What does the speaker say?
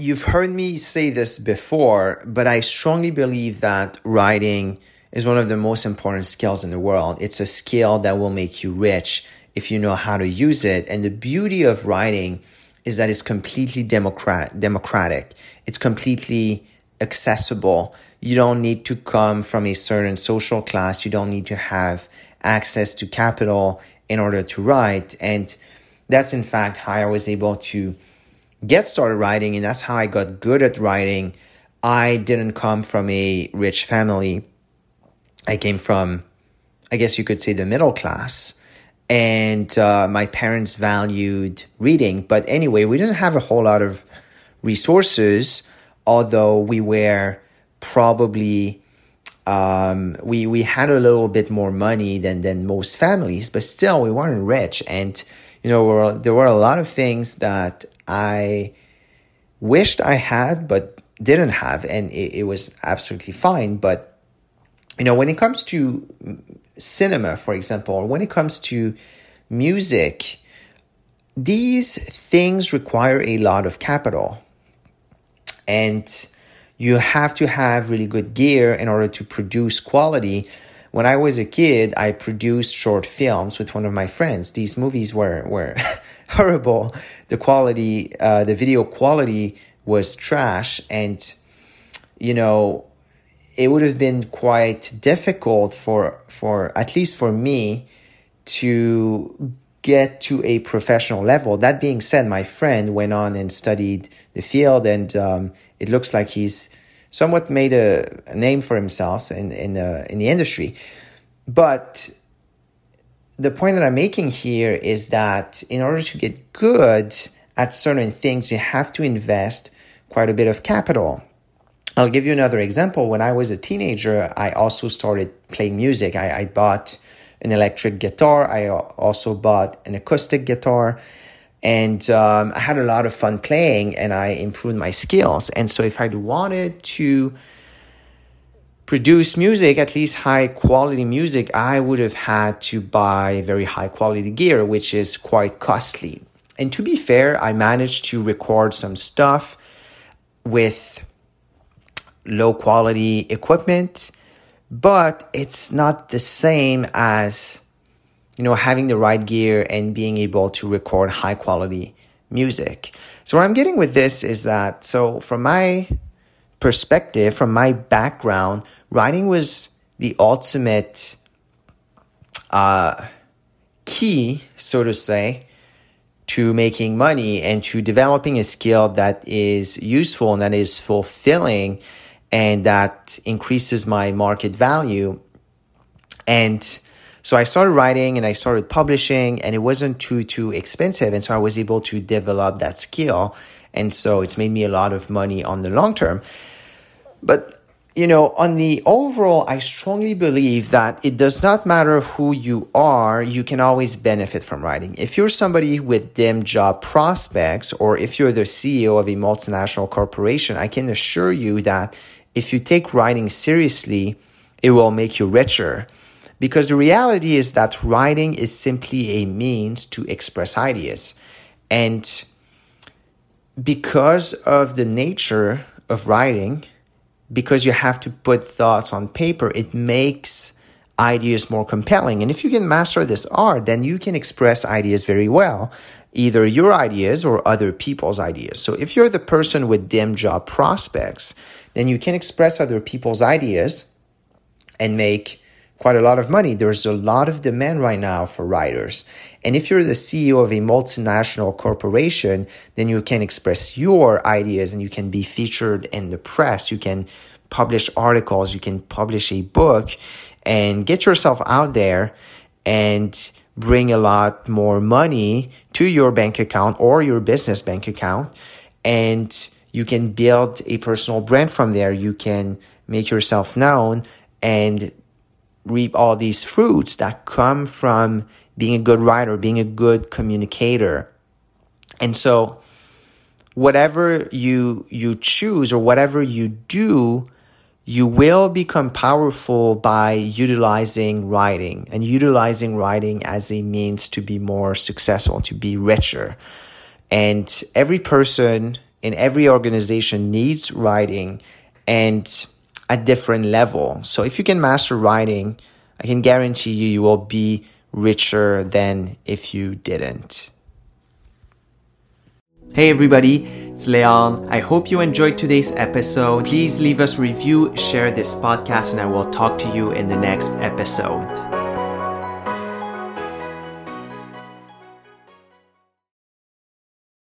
You've heard me say this before, but I strongly believe that writing is one of the most important skills in the world. It's a skill that will make you rich if you know how to use it. And the beauty of writing is that it's completely democrat- democratic. It's completely accessible. You don't need to come from a certain social class. You don't need to have access to capital in order to write. And that's in fact how I was able to get started writing, and that's how I got good at writing. I didn't come from a rich family. I came from, I guess you could say, the middle class. And uh, my parents valued reading. But anyway, we didn't have a whole lot of resources, although we were probably. Um, we we had a little bit more money than than most families, but still we weren't rich. And you know, there were a lot of things that I wished I had, but didn't have, and it, it was absolutely fine. But you know, when it comes to cinema, for example, when it comes to music, these things require a lot of capital. And you have to have really good gear in order to produce quality. When I was a kid, I produced short films with one of my friends. These movies were, were horrible. The quality, uh, the video quality was trash, and you know, it would have been quite difficult for for at least for me to get to a professional level. That being said, my friend went on and studied the field, and um, it looks like he's somewhat made a, a name for himself in in the in the industry. But the point that I'm making here is that in order to get good at certain things, you have to invest quite a bit of capital. I'll give you another example. When I was a teenager, I also started playing music. I, I bought an electric guitar. I also bought an acoustic guitar. And um, I had a lot of fun playing and I improved my skills. And so if I wanted to produce music, at least high quality music, I would have had to buy very high quality gear, which is quite costly. And to be fair, I managed to record some stuff with low quality equipment, but it's not the same as you know having the right gear and being able to record high quality music. So what I'm getting with this is that so from my perspective, from my background, writing was the ultimate uh, key, so to say, to making money and to developing a skill that is useful and that is fulfilling and that increases my market value. And so I started writing and I started publishing and it wasn't too too expensive and so I was able to develop that skill and so it's made me a lot of money on the long term. But you know, on the overall, I strongly believe that it does not matter who you are, you can always benefit from writing. If you're somebody with dim job prospects, or if you're the CEO of a multinational corporation, I can assure you that if you take writing seriously, it will make you richer. Because the reality is that writing is simply a means to express ideas. And because of the nature of writing, because you have to put thoughts on paper, it makes ideas more compelling. And if you can master this art, then you can express ideas very well, either your ideas or other people's ideas. So if you're the person with dim job prospects, then you can express other people's ideas and make quite a lot of money. There's a lot of demand right now for writers. And if you're the CEO of a multinational corporation, then you can express your ideas and you can be featured in the press. You can publish articles, you can publish a book and get yourself out there and bring a lot more money to your bank account or your business bank account. And you can build a personal brand from there. You can make yourself known and reap all these fruits that come from being a good writer, being a good communicator. And so whatever you you choose or whatever you do, you will become powerful by utilizing writing and utilizing writing as a means to be more successful, to be richer. And every person in every organization needs writing and at different level. So if you can master writing, I can guarantee you you will be richer than if you didn't. Hey everybody, it's Leon. I hope you enjoyed today's episode. Please leave us a review, share this podcast, and I will talk to you in the next episode.